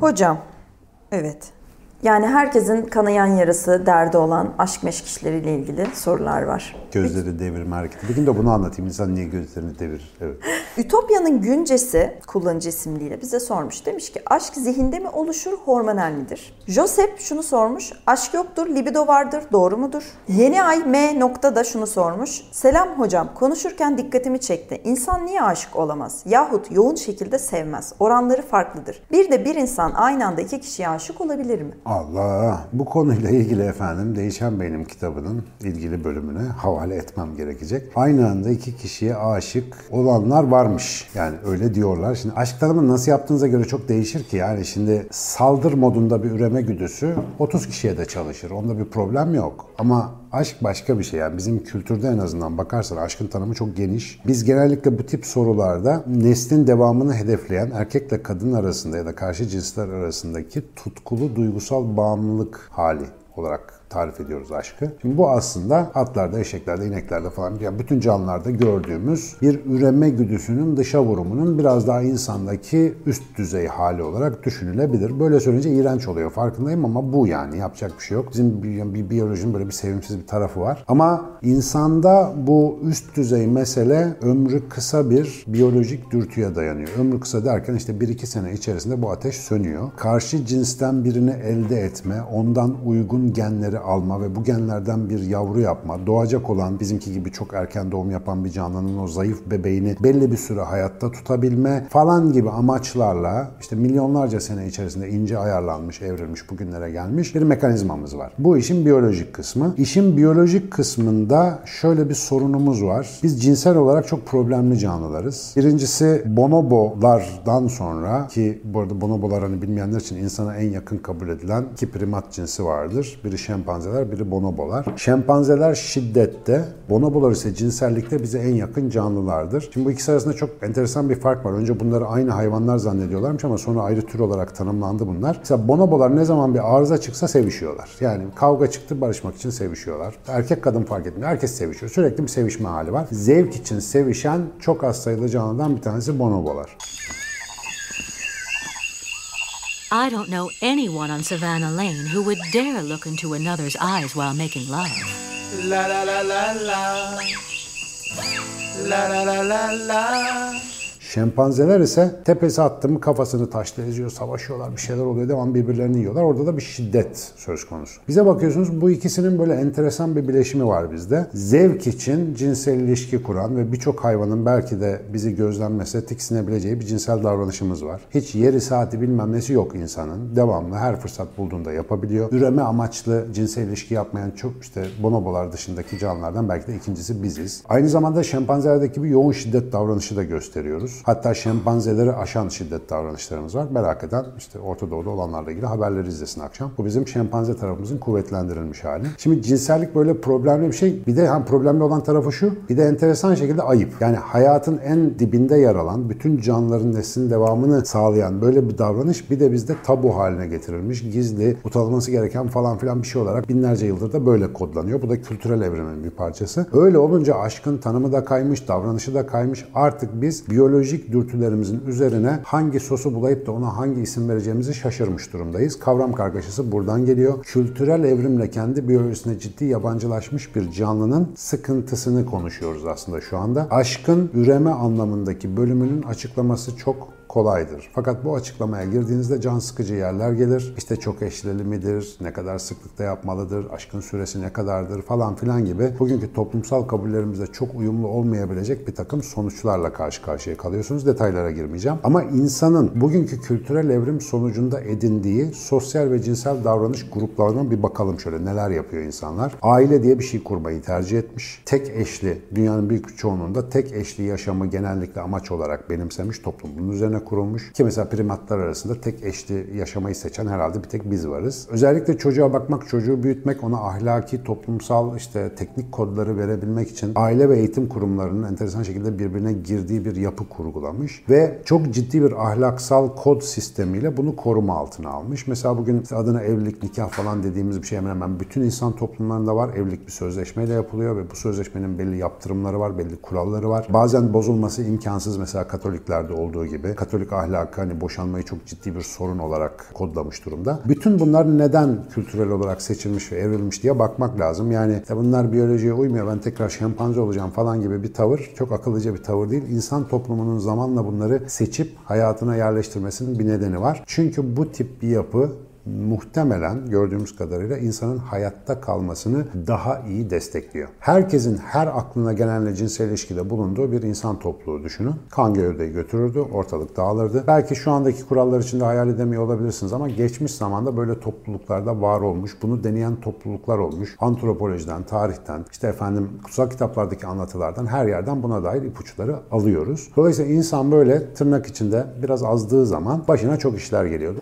Hocam, evet. Yani herkesin kanayan yarası, derdi olan aşk meşk işleriyle ilgili sorular var. Gözleri devirme hareketi. Bir gün de bunu anlatayım. İnsan niye gözlerini devirir? Evet. Ütopya'nın güncesi kullanıcı isimliyle bize sormuş. Demiş ki aşk zihinde mi oluşur, hormonal midir? Josep şunu sormuş. Aşk yoktur, libido vardır, doğru mudur? Yeni ay M nokta da şunu sormuş. Selam hocam, konuşurken dikkatimi çekti. İnsan niye aşık olamaz? Yahut yoğun şekilde sevmez. Oranları farklıdır. Bir de bir insan aynı anda iki kişiye aşık olabilir mi? Allah! Bu konuyla ilgili efendim Değişen Beynim kitabının ilgili bölümüne havale etmem gerekecek. Aynı anda iki kişiye aşık olanlar varmış. Yani öyle diyorlar. Şimdi aşk tanımını nasıl yaptığınıza göre çok değişir ki. Yani şimdi saldır modunda bir üreme güdüsü 30 kişiye de çalışır. Onda bir problem yok. Ama aşk başka bir şey. Yani bizim kültürde en azından bakarsan aşkın tanımı çok geniş. Biz genellikle bu tip sorularda neslin devamını hedefleyen erkekle kadın arasında ya da karşı cinsler arasındaki tutkulu duygusal bağımlılık hali olarak tarif ediyoruz aşkı. Şimdi bu aslında atlarda, eşeklerde, ineklerde falan yani bütün canlılarda gördüğümüz bir üreme güdüsünün dışa vurumunun biraz daha insandaki üst düzey hali olarak düşünülebilir. Böyle söyleyince iğrenç oluyor farkındayım ama bu yani yapacak bir şey yok. Bizim bir, bir biyolojinin böyle bir sevimsiz bir tarafı var. Ama insanda bu üst düzey mesele ömrü kısa bir biyolojik dürtüye dayanıyor. Ömrü kısa derken işte 1-2 sene içerisinde bu ateş sönüyor. Karşı cinsten birini elde etme, ondan uygun genleri alma ve bu genlerden bir yavru yapma, doğacak olan bizimki gibi çok erken doğum yapan bir canlının o zayıf bebeğini belli bir süre hayatta tutabilme falan gibi amaçlarla işte milyonlarca sene içerisinde ince ayarlanmış, evrilmiş, bugünlere gelmiş bir mekanizmamız var. Bu işin biyolojik kısmı. İşin biyolojik kısmında şöyle bir sorunumuz var. Biz cinsel olarak çok problemli canlılarız. Birincisi bonobolardan sonra ki bu arada bonobolar hani bilmeyenler için insana en yakın kabul edilen iki primat cinsi vardır. Biri şempanzeler, biri bonobolar. Şempanzeler şiddette, bonobolar ise cinsellikte bize en yakın canlılardır. Şimdi bu ikisi arasında çok enteresan bir fark var. Önce bunları aynı hayvanlar zannediyorlarmış ama sonra ayrı tür olarak tanımlandı bunlar. Mesela bonobolar ne zaman bir arıza çıksa sevişiyorlar. Yani kavga çıktı barışmak için sevişiyorlar. Erkek kadın fark etmiyor. Herkes sevişiyor. Sürekli bir sevişme hali var. Zevk için sevişen çok az sayılı canlıdan bir tanesi bonobolar. I don't know anyone on Savannah Lane who would dare look into another's eyes while making love. La la la la la. La la la la la. Şempanzeler ise tepesi attı mı kafasını taşla eziyor, savaşıyorlar, bir şeyler oluyor, devam birbirlerini yiyorlar. Orada da bir şiddet söz konusu. Bize bakıyorsunuz bu ikisinin böyle enteresan bir bileşimi var bizde. Zevk için cinsel ilişki kuran ve birçok hayvanın belki de bizi gözlenmese tiksinebileceği bir cinsel davranışımız var. Hiç yeri saati bilmem nesi yok insanın. Devamlı her fırsat bulduğunda yapabiliyor. Üreme amaçlı cinsel ilişki yapmayan çok işte bonobolar dışındaki canlılardan belki de ikincisi biziz. Aynı zamanda şempanzelerdeki bir yoğun şiddet davranışı da gösteriyoruz. Hatta şempanzeleri aşan şiddet davranışlarımız var. Merak eden işte Orta Doğu'da olanlarla ilgili haberleri izlesin akşam. Bu bizim şempanze tarafımızın kuvvetlendirilmiş hali. Şimdi cinsellik böyle problemli bir şey. Bir de hem problemli olan tarafı şu. Bir de enteresan şekilde ayıp. Yani hayatın en dibinde yer alan, bütün canlıların neslinin devamını sağlayan böyle bir davranış bir de bizde tabu haline getirilmiş. Gizli, utanılması gereken falan filan bir şey olarak binlerce yıldır da böyle kodlanıyor. Bu da kültürel evrimin bir parçası. Öyle olunca aşkın tanımı da kaymış, davranışı da kaymış. Artık biz biyoloji biyolojik dürtülerimizin üzerine hangi sosu bulayıp da ona hangi isim vereceğimizi şaşırmış durumdayız. Kavram kargaşası buradan geliyor. Kültürel evrimle kendi biyolojisine ciddi yabancılaşmış bir canlının sıkıntısını konuşuyoruz aslında şu anda. Aşkın üreme anlamındaki bölümünün açıklaması çok kolaydır. Fakat bu açıklamaya girdiğinizde can sıkıcı yerler gelir. İşte çok eşlili midir, ne kadar sıklıkta yapmalıdır, aşkın süresi ne kadardır falan filan gibi bugünkü toplumsal kabullerimizde çok uyumlu olmayabilecek bir takım sonuçlarla karşı karşıya kalıyorsunuz. Detaylara girmeyeceğim. Ama insanın bugünkü kültürel evrim sonucunda edindiği sosyal ve cinsel davranış gruplarından bir bakalım şöyle neler yapıyor insanlar. Aile diye bir şey kurmayı tercih etmiş. Tek eşli, dünyanın büyük çoğunluğunda tek eşli yaşamı genellikle amaç olarak benimsemiş toplum. Bunun üzerine kurulmuş. Ki mesela primatlar arasında tek eşli yaşamayı seçen herhalde bir tek biz varız. Özellikle çocuğa bakmak, çocuğu büyütmek, ona ahlaki, toplumsal işte teknik kodları verebilmek için aile ve eğitim kurumlarının enteresan şekilde birbirine girdiği bir yapı kur kurgulamış ve çok ciddi bir ahlaksal kod sistemiyle bunu koruma altına almış. Mesela bugün adına evlilik, nikah falan dediğimiz bir şey hemen hemen bütün insan toplumlarında var. Evlilik bir sözleşmeyle yapılıyor ve bu sözleşmenin belli yaptırımları var, belli kuralları var. Bazen bozulması imkansız mesela Katoliklerde olduğu gibi. Katolik ahlakı hani boşanmayı çok ciddi bir sorun olarak kodlamış durumda. Bütün bunlar neden kültürel olarak seçilmiş ve evrilmiş diye bakmak lazım. Yani bunlar biyolojiye uymuyor ben tekrar şempanze olacağım falan gibi bir tavır çok akıllıca bir tavır değil. İnsan toplumunun zamanla bunları seçip hayatına yerleştirmesinin bir nedeni var. Çünkü bu tip bir yapı muhtemelen gördüğümüz kadarıyla insanın hayatta kalmasını daha iyi destekliyor. Herkesin her aklına gelenle cinsel ilişkide bulunduğu bir insan topluluğu düşünün. Kan gövdeyi götürürdü, ortalık dağılırdı. Belki şu andaki kurallar içinde hayal edemiyor olabilirsiniz ama geçmiş zamanda böyle topluluklarda var olmuş, bunu deneyen topluluklar olmuş. Antropolojiden, tarihten, işte efendim kutsal kitaplardaki anlatılardan her yerden buna dair ipuçları alıyoruz. Dolayısıyla insan böyle tırnak içinde biraz azdığı zaman başına çok işler geliyordu.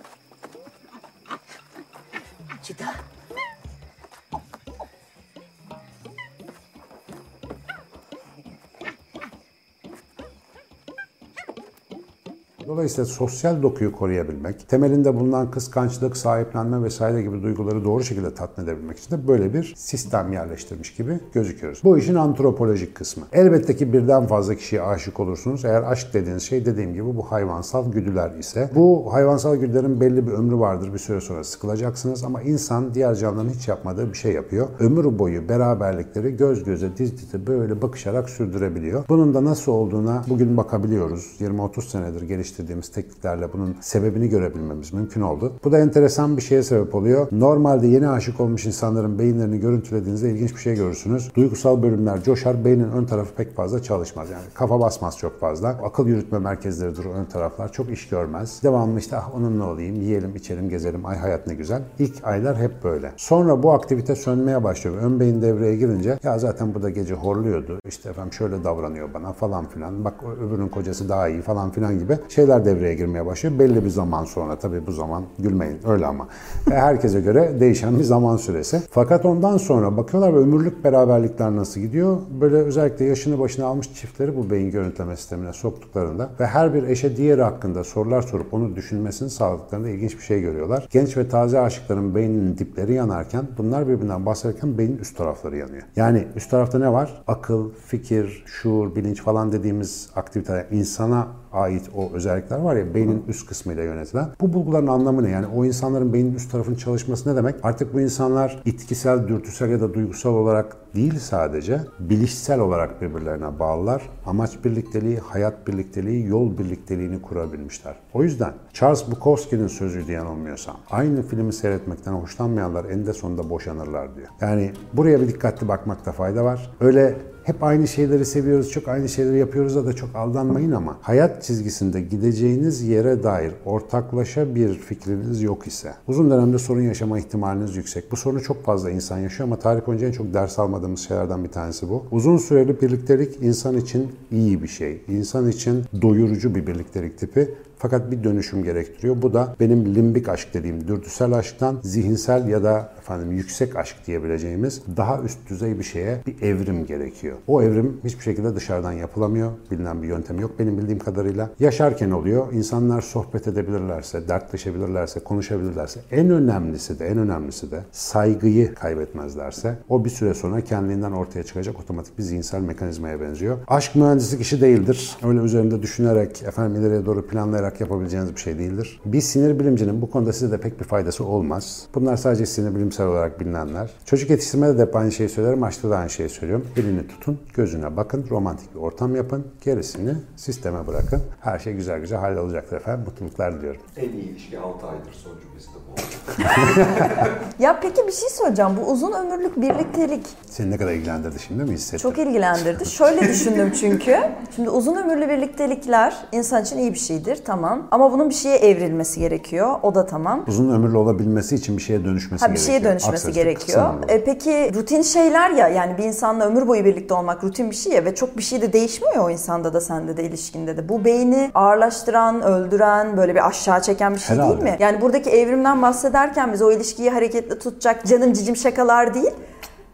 Dolayısıyla sosyal dokuyu koruyabilmek, temelinde bulunan kıskançlık, sahiplenme vesaire gibi duyguları doğru şekilde tatmin edebilmek için de böyle bir sistem yerleştirmiş gibi gözüküyoruz. Bu işin antropolojik kısmı. Elbette ki birden fazla kişiye aşık olursunuz. Eğer aşk dediğiniz şey dediğim gibi bu hayvansal güdüler ise bu hayvansal güdülerin belli bir ömrü vardır. Bir süre sonra sıkılacaksınız ama insan diğer canlıların hiç yapmadığı bir şey yapıyor. Ömür boyu beraberlikleri göz göze diz dize böyle bakışarak sürdürebiliyor. Bunun da nasıl olduğuna bugün bakabiliyoruz. 20-30 senedir geliştirdiğimiz tekniklerle bunun sebebini görebilmemiz mümkün oldu. Bu da enteresan bir şeye sebep oluyor. Normalde yeni aşık olmuş insanların beyinlerini görüntülediğinizde ilginç bir şey görürsünüz. Duygusal bölümler coşar, beynin ön tarafı pek fazla çalışmaz. Yani kafa basmaz çok fazla. Akıl yürütme merkezleridir o ön taraflar. Çok iş görmez. Devamlı işte ah onunla olayım, yiyelim, içelim, gezelim. Ay hayat ne güzel. İlk aylar hep böyle. Sonra bu aktivite sönmeye başlıyor. Ön beyin devreye girince ya zaten bu da gece horluyordu. İşte efendim şöyle davranıyor bana falan filan. Bak öbürünün kocası daha iyi falan filan gibi şeyler devreye girmeye başlıyor. Belli bir zaman sonra tabii bu zaman gülmeyin öyle ama E, herkese göre değişen bir zaman süresi. Fakat ondan sonra bakıyorlar ve ömürlük beraberlikler nasıl gidiyor? Böyle özellikle yaşını başına almış çiftleri bu beyin görüntüleme sistemine soktuklarında ve her bir eşe diğeri hakkında sorular sorup onu düşünmesini sağladıklarında ilginç bir şey görüyorlar. Genç ve taze aşıkların beyninin dipleri yanarken bunlar birbirinden bahsederken beynin üst tarafları yanıyor. Yani üst tarafta ne var? Akıl, fikir, şuur, bilinç falan dediğimiz aktiviteler insana ait o özellikler var ya beynin üst kısmıyla yönetilen. Bu bulguların anlamı ne? Yani o insanların beynin üst tarafının çalışması ne demek? Artık bu insanlar itkisel, dürtüsel ya da duygusal olarak değil sadece bilişsel olarak birbirlerine bağlılar. Amaç birlikteliği, hayat birlikteliği, yol birlikteliğini kurabilmişler. O yüzden Charles Bukowski'nin sözüydü yanılmıyorsam. Aynı filmi seyretmekten hoşlanmayanlar eninde sonunda boşanırlar diyor. Yani buraya bir dikkatli bakmakta fayda var. Öyle hep aynı şeyleri seviyoruz, çok aynı şeyleri yapıyoruz da çok aldanmayın ama hayat çizgisinde gideceğiniz yere dair ortaklaşa bir fikriniz yok ise uzun dönemde sorun yaşama ihtimaliniz yüksek. Bu sorunu çok fazla insan yaşıyor ama tarih boyunca en çok ders almadığımız şeylerden bir tanesi bu. Uzun süreli birliktelik insan için iyi bir şey. İnsan için doyurucu bir birliktelik tipi fakat bir dönüşüm gerektiriyor. Bu da benim limbik aşk dediğim dürtüsel aşktan zihinsel ya da efendim yüksek aşk diyebileceğimiz daha üst düzey bir şeye bir evrim gerekiyor. O evrim hiçbir şekilde dışarıdan yapılamıyor. Bilinen bir yöntemi yok benim bildiğim kadarıyla. Yaşarken oluyor. İnsanlar sohbet edebilirlerse, dertleşebilirlerse, konuşabilirlerse en önemlisi de en önemlisi de saygıyı kaybetmezlerse o bir süre sonra kendinden ortaya çıkacak otomatik bir zihinsel mekanizmaya benziyor. Aşk mühendislik işi değildir. Öyle üzerinde düşünerek, efendim ileriye doğru planlayarak yapabileceğiniz bir şey değildir. Bir sinir bilimcinin bu konuda size de pek bir faydası olmaz. Bunlar sadece sinir bilimsel olarak bilinenler. Çocuk yetiştirmede de aynı şeyi söylerim, aşkta da aynı şeyi söylüyorum. Elini tutun, gözüne bakın, romantik bir ortam yapın, gerisini sisteme bırakın. Her şey güzel güzel hallolacaktır efendim. Mutluluklar diliyorum. En iyi ilişki 6 aydır son cümlesi de bu. Ya peki bir şey söyleyeceğim. Bu uzun ömürlük birliktelik Seni ne kadar ilgilendirdi şimdi mi hissettin? çok ilgilendirdi. Şöyle düşündüm çünkü. Şimdi uzun ömürlü birliktelikler insan için iyi bir şeydir tamam. Ama bunun bir şeye evrilmesi gerekiyor. O da tamam. Uzun ömürlü olabilmesi için bir şeye dönüşmesi Ha bir gerekiyor. şeye dönüşmesi Aksesi gerekiyor. E, peki rutin şeyler ya yani bir insanla ömür boyu birlikte olmak rutin bir şey ya ve çok bir şey de değişmiyor o insanda da sende de ilişkinde de. Bu beyni ağırlaştıran, öldüren, böyle bir aşağı çeken bir şey Herhalde. değil mi? Yani buradaki evrimden bahsederken biz o ilişkiyi hareketli tutacak canım cicim şakalar değil.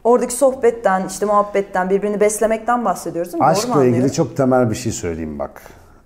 Oradaki sohbetten, işte muhabbetten, birbirini beslemekten bahsediyoruz değil mi? Doğru mu Aşkla ilgili çok temel bir şey söyleyeyim bak.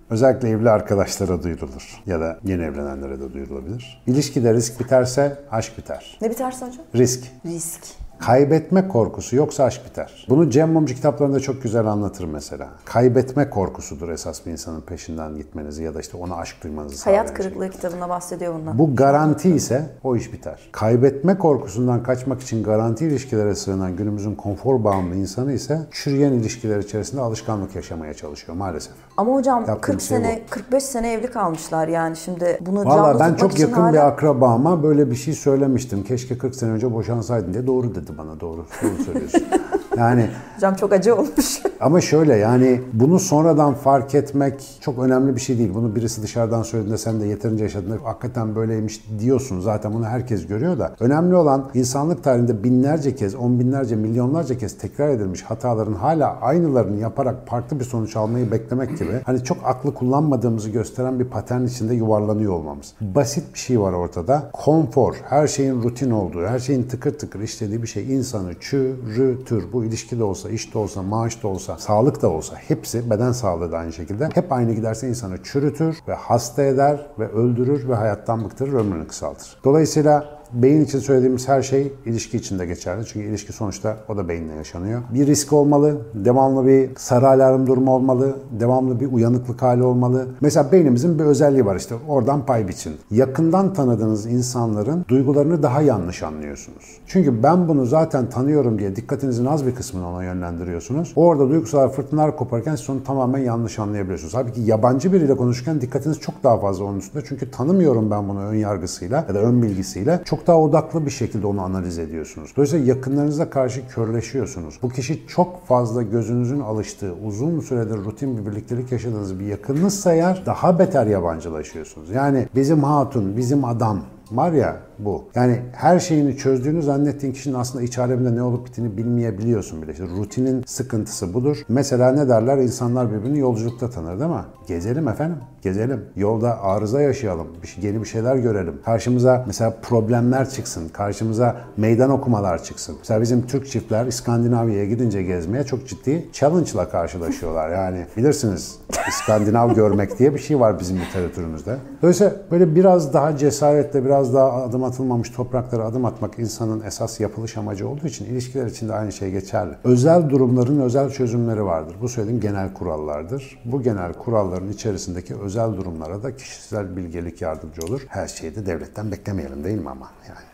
Özellikle evli arkadaşlara duyurulur ya da yeni evlenenlere de duyurulabilir. İlişkide risk biterse aşk biter. Ne biterse hocam? Risk. Risk. Kaybetme korkusu yoksa aşk biter. Bunu Cem Mumcu kitaplarında çok güzel anlatır mesela. Kaybetme korkusudur esas bir insanın peşinden gitmenizi ya da işte ona aşk duymanızı sağlayan Hayat şey. kırıklığı kitabında bahsediyor bundan. Bu garanti ise o iş biter. Kaybetme korkusundan kaçmak için garanti ilişkilere sığınan günümüzün konfor bağımlı insanı ise çürüyen ilişkiler içerisinde alışkanlık yaşamaya çalışıyor maalesef. Ama hocam Yaptığım 40 şey sene, 45 sene evli kalmışlar yani şimdi bunu Valla ben çok yakın hala... bir akrabama böyle bir şey söylemiştim. Keşke 40 sene önce boşansaydın diye. Doğru dedi bana doğru. Doğru söylüyorsun. yani Hocam çok acı olmuş. Ama şöyle yani bunu sonradan fark etmek çok önemli bir şey değil. Bunu birisi dışarıdan söylediğinde sen de yeterince yaşadığında hakikaten böyleymiş diyorsun. Zaten bunu herkes görüyor da. Önemli olan insanlık tarihinde binlerce kez, on binlerce, milyonlarca kez tekrar edilmiş hataların hala aynılarını yaparak farklı bir sonuç almayı beklemek gibi. Hani çok aklı kullanmadığımızı gösteren bir patern içinde yuvarlanıyor olmamız. Basit bir şey var ortada. Konfor, her şeyin rutin olduğu, her şeyin tıkır tıkır işlediği bir şey insanı çürütür. Bu ilişki de olsa, iş de olsa, maaş da olsa, sağlık da olsa hepsi beden sağlığı da aynı şekilde hep aynı giderse insanı çürütür ve hasta eder ve öldürür ve hayattan bıktırır, ömrünü kısaltır. Dolayısıyla Beyin için söylediğimiz her şey ilişki için de geçerli. Çünkü ilişki sonuçta o da beyinle yaşanıyor. Bir risk olmalı, devamlı bir sarı alarm durumu olmalı, devamlı bir uyanıklık hali olmalı. Mesela beynimizin bir özelliği var işte oradan pay biçin. Yakından tanıdığınız insanların duygularını daha yanlış anlıyorsunuz. Çünkü ben bunu zaten tanıyorum diye dikkatinizin az bir kısmını ona yönlendiriyorsunuz. Orada duygusal fırtınalar koparken siz onu tamamen yanlış anlayabiliyorsunuz. Halbuki yabancı biriyle konuşurken dikkatiniz çok daha fazla onun üstünde. Çünkü tanımıyorum ben bunu ön yargısıyla ya da ön bilgisiyle. Çok daha odaklı bir şekilde onu analiz ediyorsunuz. Dolayısıyla yakınlarınıza karşı körleşiyorsunuz. Bu kişi çok fazla gözünüzün alıştığı, uzun süredir rutin bir birliktelik yaşadığınız bir yakınınızsa eğer daha beter yabancılaşıyorsunuz. Yani bizim hatun, bizim adam var ya bu. Yani her şeyini çözdüğünü zannettiğin kişinin aslında iç aleminde ne olup bittiğini bilmeyebiliyorsun bile. İşte rutinin sıkıntısı budur. Mesela ne derler? İnsanlar birbirini yolculukta tanır değil mi? Gezelim efendim. Gezelim. Yolda arıza yaşayalım. Bir şey, yeni bir şeyler görelim. Karşımıza mesela problemler çıksın. Karşımıza meydan okumalar çıksın. Mesela bizim Türk çiftler İskandinavya'ya gidince gezmeye çok ciddi challenge'la karşılaşıyorlar. Yani bilirsiniz İskandinav görmek diye bir şey var bizim literatürümüzde. Dolayısıyla böyle biraz daha cesaretle, biraz daha adım atılmamış topraklara adım atmak insanın esas yapılış amacı olduğu için ilişkiler için de aynı şey geçerli. Özel durumların özel çözümleri vardır. Bu söylediğim genel kurallardır. Bu genel kuralların içerisindeki özel durumlara da kişisel bilgelik yardımcı olur. Her şeyi de devletten beklemeyelim değil mi ama yani.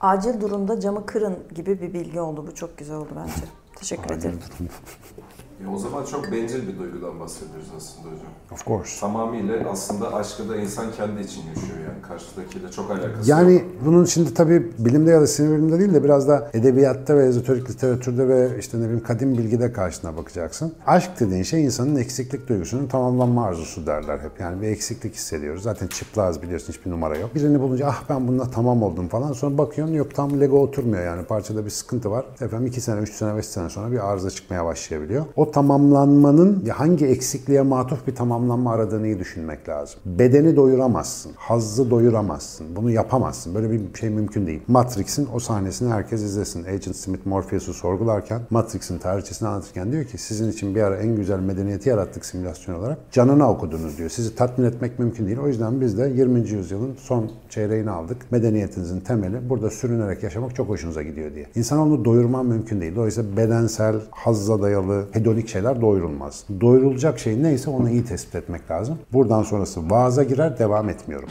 Acil durumda camı kırın gibi bir bilgi oldu. Bu çok güzel oldu bence. Teşekkür ederim. E o zaman çok bencil bir duygudan bahsediyoruz aslında hocam. Of course. Tamamıyla aslında aşkı da insan kendi için yaşıyor yani. Karşıdakiyle çok alakası Yani yok. bunun şimdi tabii bilimde ya da sinir bilimde değil de biraz da edebiyatta ve ezoterik literatürde ve işte ne bileyim kadim bilgide karşına bakacaksın. Aşk dediğin şey insanın eksiklik duygusunun tamamlanma arzusu derler hep. Yani bir eksiklik hissediyoruz. Zaten çıplağız biliyorsun hiçbir numara yok. Birini bulunca ah ben bununla tamam oldum falan. Sonra bakıyorsun yok tam Lego oturmuyor yani. Parçada bir sıkıntı var. Efendim 2 sene, 3 sene, 5 sene sonra bir arıza çıkmaya başlayabiliyor. O tamamlanmanın hangi eksikliğe matuf bir tamamlanma aradığını iyi düşünmek lazım. Bedeni doyuramazsın. Hazzı doyuramazsın. Bunu yapamazsın. Böyle bir şey mümkün değil. Matrix'in o sahnesini herkes izlesin. Agent Smith Morpheus'u sorgularken Matrix'in tarihçesini anlatırken diyor ki sizin için bir ara en güzel medeniyeti yarattık simülasyon olarak. Canına okudunuz diyor. Sizi tatmin etmek mümkün değil. O yüzden biz de 20. yüzyılın son çeyreğini aldık. Medeniyetinizin temeli burada sürünerek yaşamak çok hoşunuza gidiyor diye. İnsanoğlunu doyurman mümkün değil. Dolayısıyla bedensel, hazza dayalı, hedonik şeyler doyurulmaz. Doyurulacak şey neyse onu iyi tespit etmek lazım. Buradan sonrası vaaza girer, devam etmiyorum.